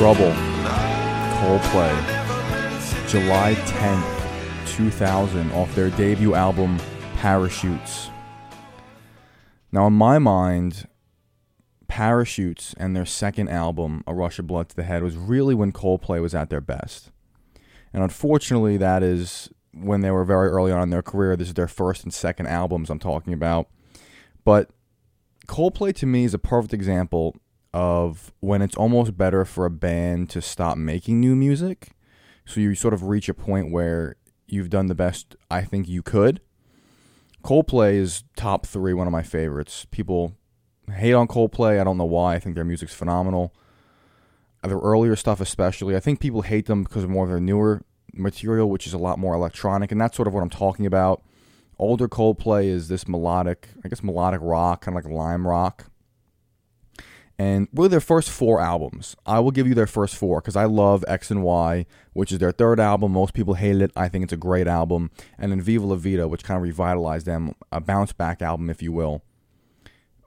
Trouble, Coldplay, July 10th, 2000, off their debut album, Parachutes. Now, in my mind, Parachutes and their second album, A Rush of Blood to the Head, was really when Coldplay was at their best. And unfortunately, that is when they were very early on in their career. This is their first and second albums I'm talking about. But Coldplay to me is a perfect example of when it's almost better for a band to stop making new music. So you sort of reach a point where you've done the best I think you could. Coldplay is top three, one of my favorites. People hate on Coldplay. I don't know why. I think their music's phenomenal. Their earlier stuff, especially. I think people hate them because of more of their newer material, which is a lot more electronic, and that's sort of what I'm talking about. Older Coldplay is this melodic, I guess melodic rock, kind of like lime rock. And really, their first four albums. I will give you their first four because I love X and Y, which is their third album. Most people hate it. I think it's a great album. And then Viva La Vida, which kind of revitalized them, a bounce back album, if you will,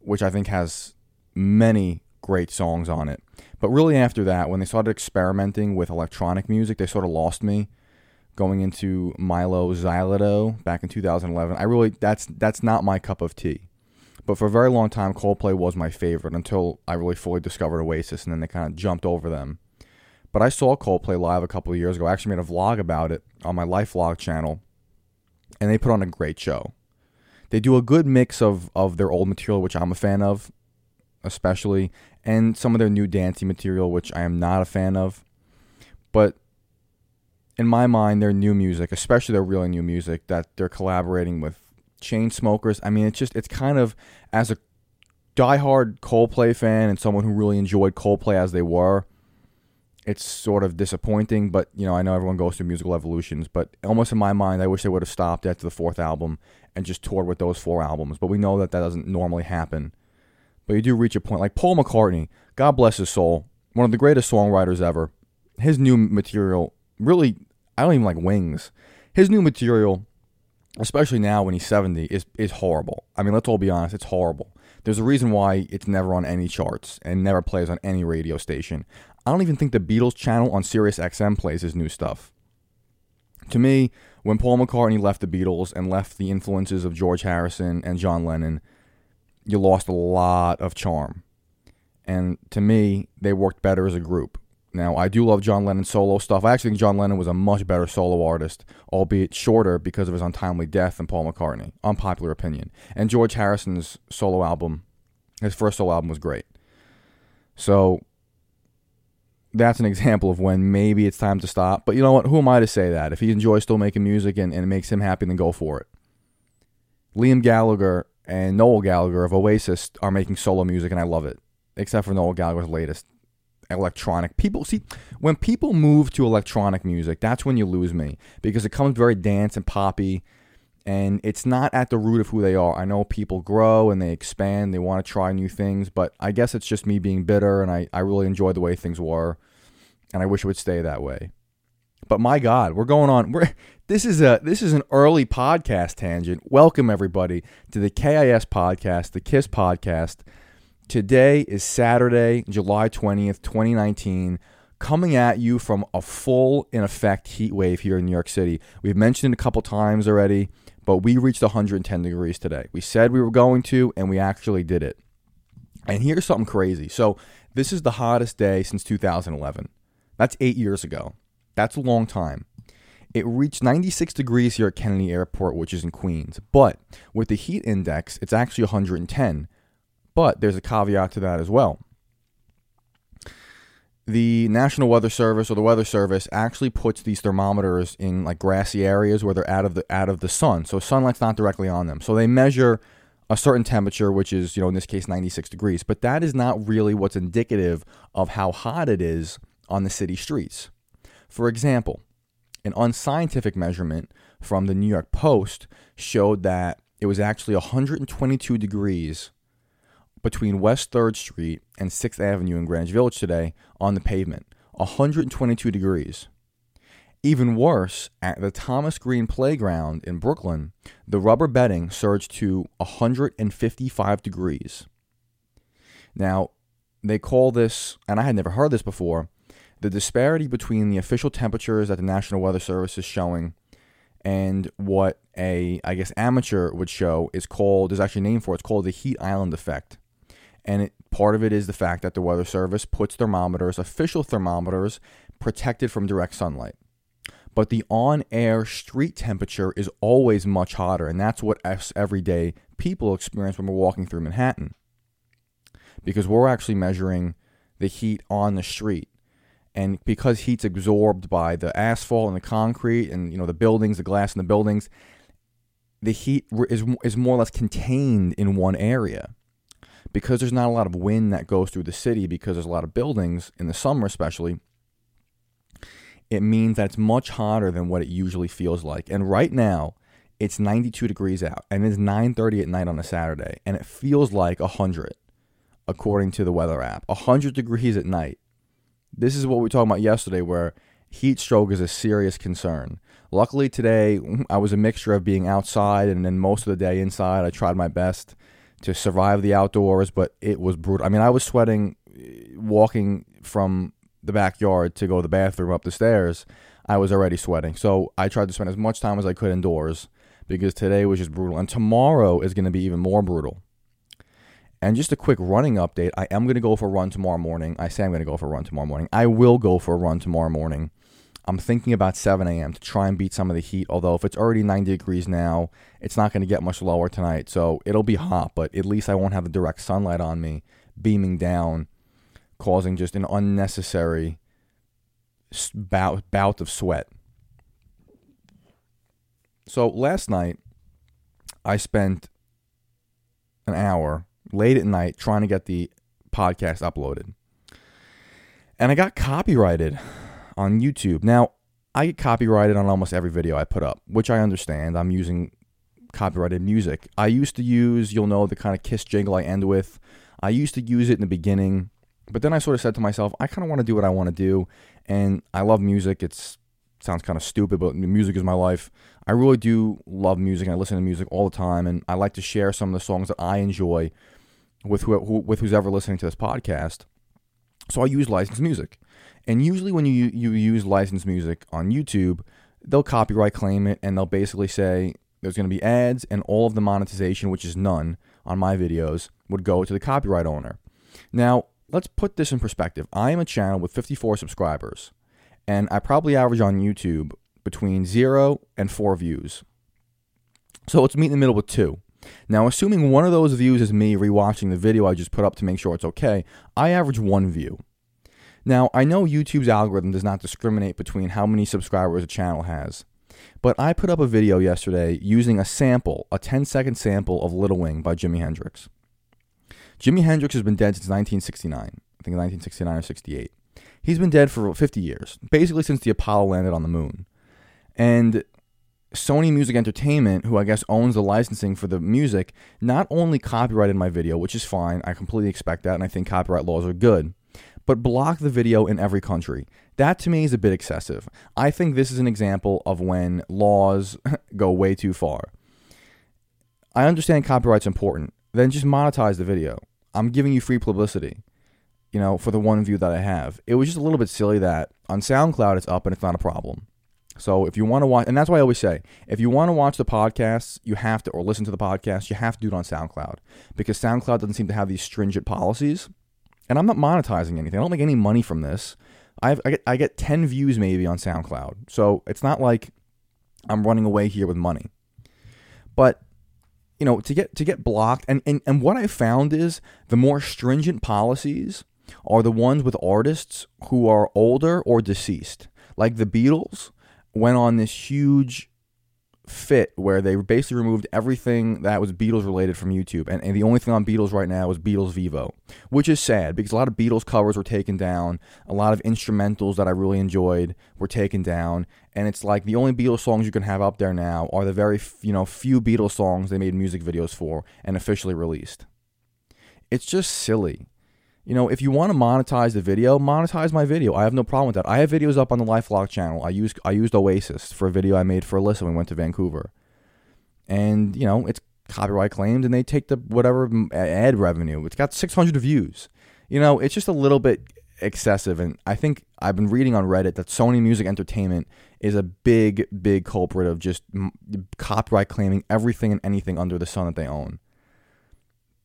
which I think has many great songs on it. But really, after that, when they started experimenting with electronic music, they sort of lost me. Going into Mylo Xyloto back in 2011, I really that's that's not my cup of tea. But for a very long time, Coldplay was my favorite until I really fully discovered Oasis, and then they kind of jumped over them. But I saw Coldplay live a couple of years ago. I actually made a vlog about it on my Life Vlog channel, and they put on a great show. They do a good mix of of their old material, which I'm a fan of, especially, and some of their new dancing material, which I am not a fan of. But in my mind, their new music, especially their really new music, that they're collaborating with Chainsmokers. I mean, it's just it's kind of as a diehard Coldplay fan and someone who really enjoyed Coldplay as they were. It's sort of disappointing, but you know I know everyone goes through musical evolutions. But almost in my mind, I wish they would have stopped after the fourth album and just toured with those four albums. But we know that that doesn't normally happen. But you do reach a point like Paul McCartney. God bless his soul, one of the greatest songwriters ever. His new material really, I don't even like Wings. His new material especially now when he's 70, is, is horrible. I mean, let's all be honest, it's horrible. There's a reason why it's never on any charts and never plays on any radio station. I don't even think the Beatles channel on Sirius XM plays his new stuff. To me, when Paul McCartney left the Beatles and left the influences of George Harrison and John Lennon, you lost a lot of charm. And to me, they worked better as a group. Now, I do love John Lennon's solo stuff. I actually think John Lennon was a much better solo artist, albeit shorter because of his untimely death than Paul McCartney. Unpopular opinion. And George Harrison's solo album, his first solo album was great. So that's an example of when maybe it's time to stop. But you know what? Who am I to say that? If he enjoys still making music and, and it makes him happy, then go for it. Liam Gallagher and Noel Gallagher of Oasis are making solo music, and I love it. Except for Noel Gallagher's latest electronic. People see when people move to electronic music, that's when you lose me because it comes very dance and poppy and it's not at the root of who they are. I know people grow and they expand, they want to try new things, but I guess it's just me being bitter and I, I really enjoy the way things were and I wish it would stay that way. But my God, we're going on. We're this is a this is an early podcast tangent. Welcome everybody to the KIS podcast, the Kiss podcast. Today is Saturday, July 20th, 2019, coming at you from a full, in effect, heat wave here in New York City. We've mentioned it a couple times already, but we reached 110 degrees today. We said we were going to, and we actually did it. And here's something crazy. So, this is the hottest day since 2011. That's eight years ago. That's a long time. It reached 96 degrees here at Kennedy Airport, which is in Queens. But with the heat index, it's actually 110 but there's a caveat to that as well. The National Weather Service or the Weather Service actually puts these thermometers in like grassy areas where they're out of the out of the sun, so sunlight's not directly on them. So they measure a certain temperature, which is you know in this case 96 degrees, but that is not really what's indicative of how hot it is on the city streets. For example, an unscientific measurement from the New York Post showed that it was actually 122 degrees between West 3rd Street and 6th Avenue in Greenwich Village today on the pavement, 122 degrees. Even worse, at the Thomas Greene Playground in Brooklyn, the rubber bedding surged to 155 degrees. Now, they call this, and I had never heard this before, the disparity between the official temperatures that the National Weather Service is showing and what a I guess amateur would show is called there's actually a name for it. It's called the heat island effect. And it, part of it is the fact that the Weather Service puts thermometers, official thermometers, protected from direct sunlight. But the on air street temperature is always much hotter, and that's what us everyday people experience when we're walking through Manhattan. Because we're actually measuring the heat on the street and because heat's absorbed by the asphalt and the concrete and you know the buildings, the glass in the buildings, the heat is is more or less contained in one area. Because there's not a lot of wind that goes through the city because there's a lot of buildings in the summer especially, it means that it's much hotter than what it usually feels like. And right now, it's 92 degrees out and it's 9:30 at night on a Saturday and it feels like 100 according to the weather app. 100 degrees at night this is what we were talking about yesterday, where heat stroke is a serious concern. Luckily today, I was a mixture of being outside and then most of the day inside. I tried my best to survive the outdoors, but it was brutal. I mean, I was sweating eh, walking from the backyard to go to the bathroom up the stairs. I was already sweating. So I tried to spend as much time as I could indoors because today was just brutal. And tomorrow is going to be even more brutal. And just a quick running update I am going to go for a run tomorrow morning. I say I'm going to go for a run tomorrow morning. I will go for a run tomorrow morning. I'm thinking about 7 a.m. to try and beat some of the heat. Although, if it's already 90 degrees now, it's not going to get much lower tonight. So it'll be hot, but at least I won't have the direct sunlight on me beaming down, causing just an unnecessary bout, bout of sweat. So last night, I spent an hour late at night trying to get the podcast uploaded. And I got copyrighted on YouTube. Now, I get copyrighted on almost every video I put up, which I understand. I'm using copyrighted music. I used to use, you'll know, the kind of kiss jingle I end with. I used to use it in the beginning, but then I sort of said to myself, I kind of want to do what I want to do, and I love music. It's sounds kind of stupid, but music is my life. I really do love music, I listen to music all the time, and I like to share some of the songs that I enjoy with who, with who's ever listening to this podcast. So I use licensed music, and usually when you you use licensed music on YouTube, they'll copyright claim it, and they'll basically say there's going to be ads, and all of the monetization, which is none on my videos, would go to the copyright owner. Now let's put this in perspective. I am a channel with 54 subscribers, and I probably average on YouTube between zero and four views. So let's meet in the middle with two. Now, assuming one of those views is me rewatching the video I just put up to make sure it's okay, I average one view. Now, I know YouTube's algorithm does not discriminate between how many subscribers a channel has, but I put up a video yesterday using a sample, a 10 second sample of Little Wing by Jimi Hendrix. Jimi Hendrix has been dead since 1969, I think 1969 or 68. He's been dead for 50 years, basically since the Apollo landed on the moon. And Sony Music Entertainment, who I guess owns the licensing for the music, not only copyrighted my video, which is fine, I completely expect that, and I think copyright laws are good, but block the video in every country. That to me is a bit excessive. I think this is an example of when laws go way too far. I understand copyright's important. Then just monetize the video. I'm giving you free publicity, you know, for the one view that I have. It was just a little bit silly that on SoundCloud it's up and it's not a problem. So if you want to watch, and that's why I always say, if you want to watch the podcasts, you have to, or listen to the podcast, you have to do it on SoundCloud because SoundCloud doesn't seem to have these stringent policies. And I'm not monetizing anything. I don't make any money from this. I've, I get I get 10 views maybe on SoundCloud. So it's not like I'm running away here with money. But you know, to get to get blocked and, and, and what I found is the more stringent policies are the ones with artists who are older or deceased. Like the Beatles, went on this huge fit where they basically removed everything that was Beatles related from YouTube. And, and the only thing on Beatles right now is Beatles VEVO, which is sad because a lot of Beatles covers were taken down. A lot of instrumentals that I really enjoyed were taken down. And it's like the only Beatles songs you can have up there now are the very, you know, few Beatles songs they made music videos for and officially released. It's just silly you know, if you want to monetize the video, monetize my video. I have no problem with that. I have videos up on the Life Vlog channel. I used I used Oasis for a video I made for Alyssa when we went to Vancouver, and you know it's copyright claimed, and they take the whatever ad revenue. It's got 600 views. You know, it's just a little bit excessive. And I think I've been reading on Reddit that Sony Music Entertainment is a big, big culprit of just copyright claiming everything and anything under the sun that they own.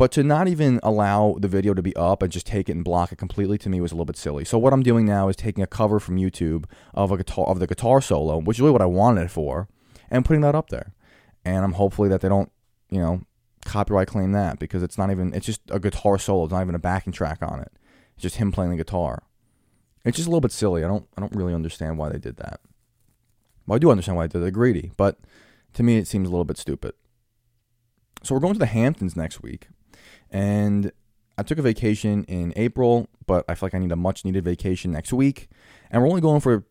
But to not even allow the video to be up and just take it and block it completely to me was a little bit silly. So what I'm doing now is taking a cover from YouTube of a guitar of the guitar solo, which is really what I wanted it for, and putting that up there. And I'm hopefully that they don't, you know, copyright claim that because it's not even it's just a guitar solo. It's not even a backing track on it. It's just him playing the guitar. It's just a little bit silly. I don't I don't really understand why they did that. Well, I do understand why they did it. They're greedy, but to me it seems a little bit stupid. So we're going to the Hamptons next week. And I took a vacation in April, but I feel like I need a much needed vacation next week. And we're only going for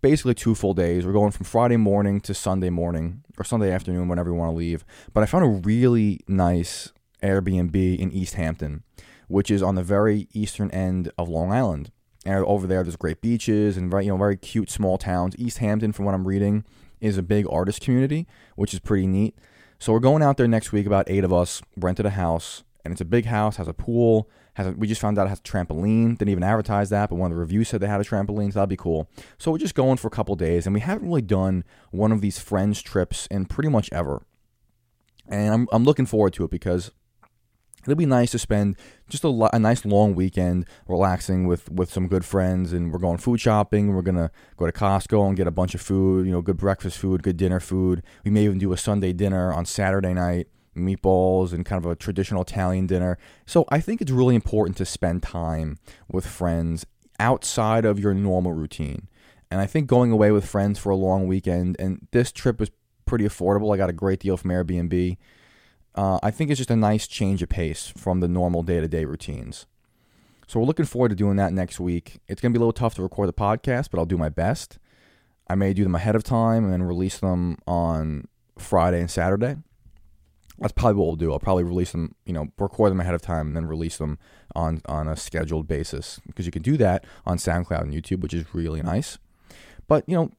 basically two full days. We're going from Friday morning to Sunday morning or Sunday afternoon, whenever you want to leave. But I found a really nice Airbnb in East Hampton, which is on the very eastern end of Long Island. And over there, there's great beaches and very, you know, very cute small towns. East Hampton, from what I'm reading, is a big artist community, which is pretty neat. So we're going out there next week, about eight of us, rented a house, and it's a big house, has a pool, has a, we just found out it has a trampoline. Didn't even advertise that, but one of the reviews said they had a trampoline, so that'd be cool. So we're just going for a couple days, and we haven't really done one of these friends trips in pretty much ever. And I'm I'm looking forward to it because it'll be nice to spend just a, a, nice long weekend relaxing with with some good friends and we're going food shopping we're gonna go to costco and get a bunch of food you know good breakfast food good dinner food we may even do a sunday dinner on saturday night meatballs and kind of a traditional Italian dinner. So I think it's really important to spend time with friends outside of your normal routine. And I think going away with friends for a long weekend, and this trip was pretty affordable. I got a great deal from Airbnb. Uh, I think it's just a nice change of pace from the normal day to day routines. So we're looking forward to doing that next week. It's going to be a little tough to record the podcast, but I'll do my best. I may do them ahead of time and release them on Friday and Saturday that's probably what we'll do. I'll probably release them, you know, record them ahead of time and then release them on on a scheduled basis because you can do that on SoundCloud and YouTube, which is really nice. But you know,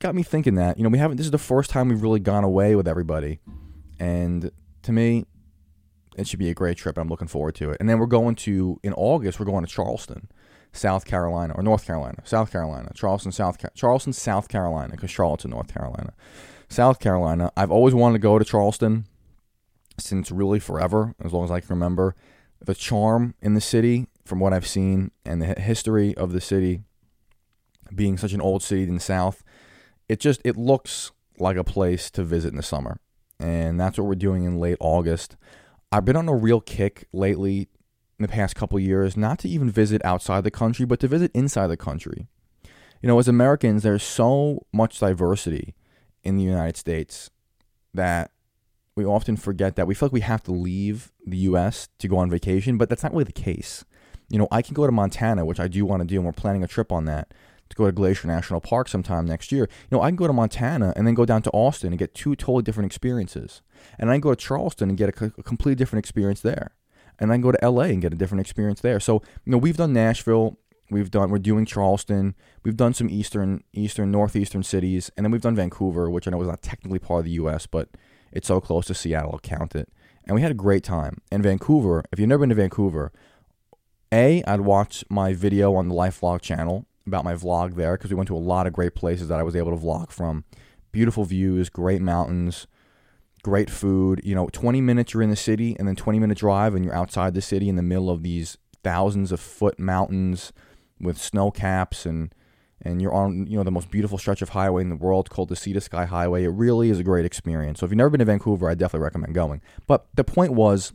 got me thinking that you know we haven't. This is the first time we've really gone away with everybody, and to me, it should be a great trip. I'm looking forward to it. And then we're going to in August. We're going to Charleston, South Carolina or North Carolina, South Carolina, Charleston, South Charleston, South Carolina, because Charlotte's in North Carolina, South Carolina. I've always wanted to go to Charleston since really forever, as long as I can remember. The charm in the city, from what I've seen, and the history of the city being such an old city in the South, it just it looks like a place to visit in the summer, and that's what we're doing in late August. I've been on a real kick lately in the past couple years, not to even visit outside the country, but to visit inside the country. You know, as Americans, there's so much diversity in the United States that we often forget that we feel like we have to leave the U.S. to go on vacation, but that's not really the case. You know, I can go to Montana, which I do want to do, and we're planning a trip on that to go to Glacier National Park sometime next year. You know, I can go to Montana and then go down to Austin and get two totally different experiences. And I can go to Charleston and get a, a completely different experience there. And I can go to LA and get a different experience there. So, you know, we've done Nashville, we've done we're doing Charleston, we've done some eastern, eastern, northeastern cities, and then we've done Vancouver, which I know is not technically part of the US, but it's so close to Seattle, count it. And we had a great time. And Vancouver, if you've never been to Vancouver, A, I'd watch my video on the Life Vlog channel about my vlog there because we went to a lot of great places that I was able to vlog from. Beautiful views, great mountains, great food. You know, 20 minutes you're in the city and then 20 minute drive and you're outside the city in the middle of these thousands of foot mountains with snow caps and and you're on you know the most beautiful stretch of highway in the world called the Sea to Sky Highway. It really is a great experience. So if you've never been to Vancouver, I definitely recommend going. But the point was,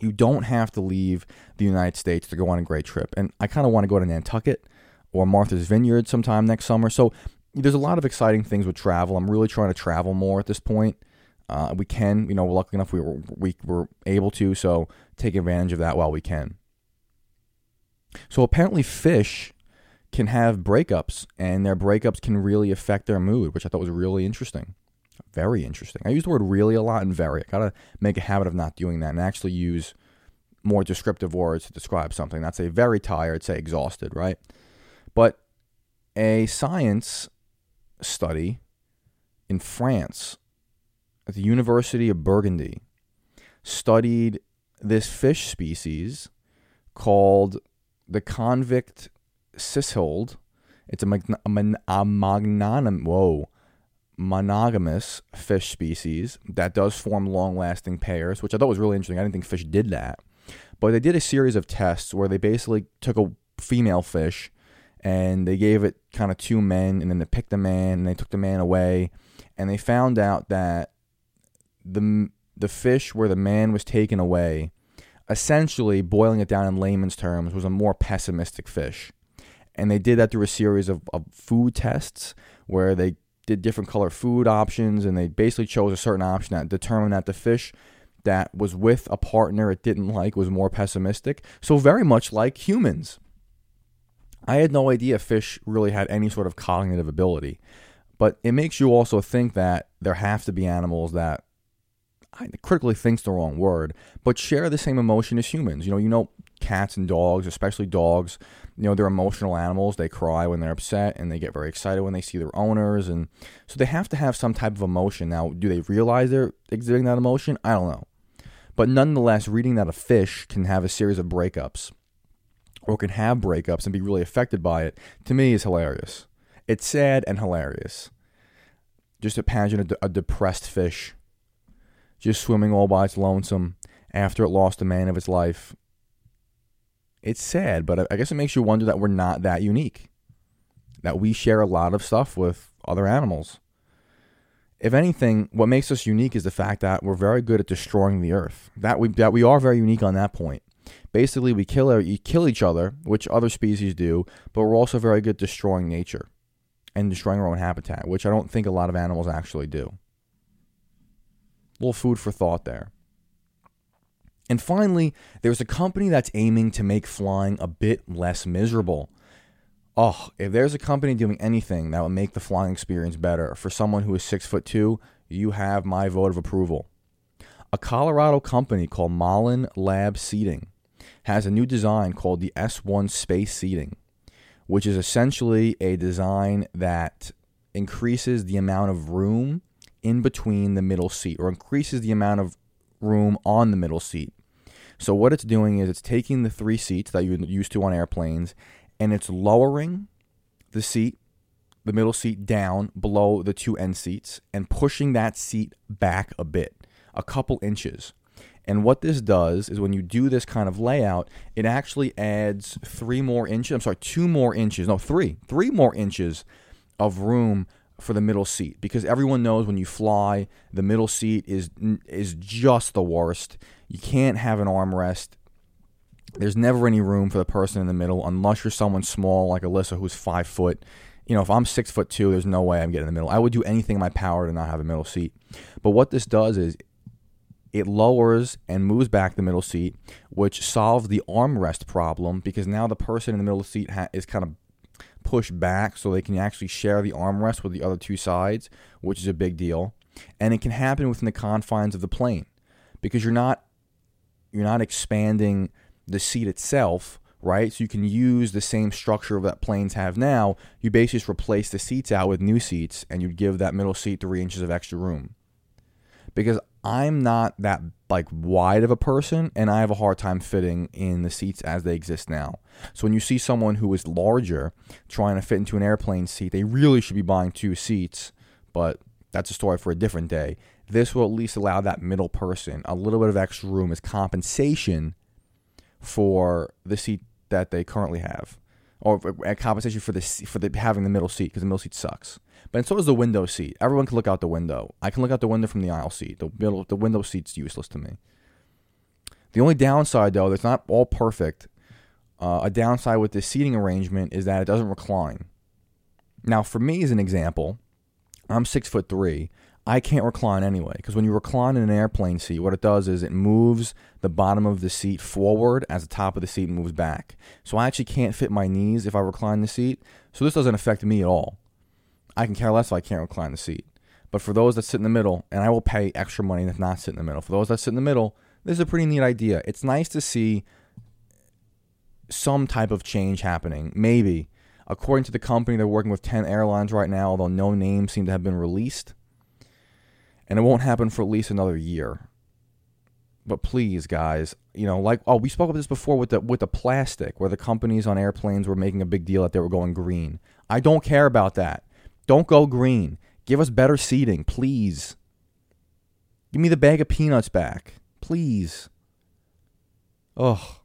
you don't have to leave the United States to go on a great trip. And I kind of want to go to Nantucket or Martha's Vineyard sometime next summer. So there's a lot of exciting things with travel. I'm really trying to travel more at this point. Uh, we can, you know, lucky enough we were we were able to, so take advantage of that while we can. So apparently, fish can have breakups, and their breakups can really affect their mood, which I thought was really interesting. Very interesting. I use the word really a lot and very. I gotta make a habit of not doing that and actually use more descriptive words to describe something. Not say very tired, say exhausted, right? But a science study in France at the University of Burgundy studied this fish species called the convict cichlid. It's a, magn- a, a magnanim- whoa, monogamous fish species that does form long lasting pairs, which I thought was really interesting. I didn't think fish did that. But they did a series of tests where they basically took a female fish and they gave it kind of two men and then they picked the man and they took the man away and they found out that the the fish where the man was taken away essentially boiling it down in layman's terms was a more pessimistic fish and they did that through a series of, of food tests where they did different color food options and they basically chose a certain option that determined that the fish that was with a partner it didn't like was more pessimistic so very much like humans I had no idea fish really had any sort of cognitive ability. But it makes you also think that there have to be animals that I, critically think's the wrong word, but share the same emotion as humans. You know, you know cats and dogs, especially dogs, you know, they're emotional animals. They cry when they're upset and they get very excited when they see their owners and so they have to have some type of emotion. Now, do they realize they're exhibiting that emotion? I don't know. But nonetheless, reading that a fish can have a series of breakups or can have breakups and be really affected by it, to me is hilarious. It's sad and hilarious. Just imagine a, a depressed fish just swimming all by its lonesome after it lost the man of its life. It's sad, but I guess it makes you wonder that we're not that unique. That we share a lot of stuff with other animals. If anything, what makes us unique is the fact that we're very good at destroying the earth. That we that we are very unique on that point. Basically, we kill you kill each other, which other species do, but we're also very good at destroying nature and destroying our own habitat, which I don't think a lot of animals actually do. A little food for thought there. And finally, there's a company that's aiming to make flying a bit less miserable. Oh, if there's a company doing anything that would make the flying experience better for someone who is six foot two, you have my vote of approval. A Colorado company called Molon Labe Seating has a new design called the S1 Space Seating, which is essentially a design that increases the amount of room in between the middle seat or increases the amount of room on the middle seat. So what it's doing is it's taking the three seats that you're used to on airplanes and it's lowering the seat, the middle seat down below the two end seats and pushing that seat back a bit, a couple inches. And what this does is when you do this kind of layout, it actually adds three more inches. I'm sorry, two more inches. No, three. Three more inches of room for the middle seat because everyone knows when you fly, the middle seat is is just the worst. You can't have an armrest. There's never any room for the person in the middle unless you're someone small like Alyssa who's five foot. You know, if I'm six foot two, there's no way I'm getting in the middle. I would do anything in my power to not have a middle seat. But what this does is it lowers and moves back the middle seat, which solves the armrest problem because now the person in the middle seat ha- is kind of pushed back so they can actually share the armrest with the other two sides, which is a big deal. And it can happen within the confines of the plane because you're not you're not expanding the seat itself, right? So you can use the same structure that planes have now. You basically just replace the seats out with new seats and you'd give that middle seat three inches of extra room. Because I'm not that like wide of a person and I have a hard time fitting in the seats as they exist now. So when you see someone who is larger trying to fit into an airplane seat, they really should be buying two seats, but that's a story for a different day. This will at least allow that middle person a little bit of extra room as compensation for the seat that they currently have or a compensation for the for the having the middle seat because the middle seat sucks. But so does the window seat. Everyone can look out the window. I can look out the window from the aisle seat. The middle, the window seat's useless to me. The only downside, though, that's not all perfect. Uh, a downside with this seating arrangement is that it doesn't recline. Now, for me, as an example, I'm six foot three. I can't recline anyway because when you recline in an airplane seat, what it does is it moves the bottom of the seat forward as the top of the seat moves back. So I actually can't fit my knees if I recline the seat. So this doesn't affect me at all. I can care less if I can't recline the seat. But for those that sit in the middle, and I will pay extra money to not sit in the middle. For those that sit in the middle, this is a pretty neat idea. It's nice to see some type of change happening. Maybe. According to the company, they're working with 10 airlines right now, although no names seem to have been released. And it won't happen for at least another year. but please, guys, you know, like oh, we spoke about this before with the with the plastic, where the companies on airplanes were making a big deal that they were going green. I don't care about that. Don't go green. Give us better seating, please. Give me the bag of peanuts back, please. Ugh.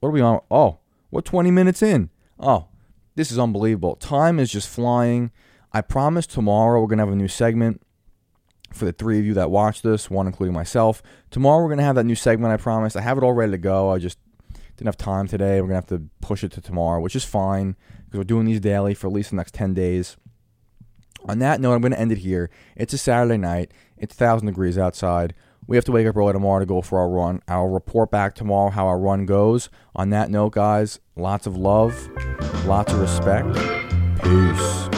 What are we on? Oh, we're 20 minutes in. Oh, this is unbelievable. Time is just flying. I promise tomorrow we're going to have a new segment for the three of you that watch this, one including myself. Tomorrow we're going to have that new segment, I promise. I have it all ready to go. I just didn't have time today. We're going to have to push it to tomorrow, which is fine because we're doing these daily for at least the next 10 days. On that note, I'm going to end it here. It's a Saturday night. It's 1,000 degrees outside. We have to wake up early tomorrow to go for our run. I'll report back tomorrow how our run goes. On that note, guys, lots of love, lots of respect. Peace.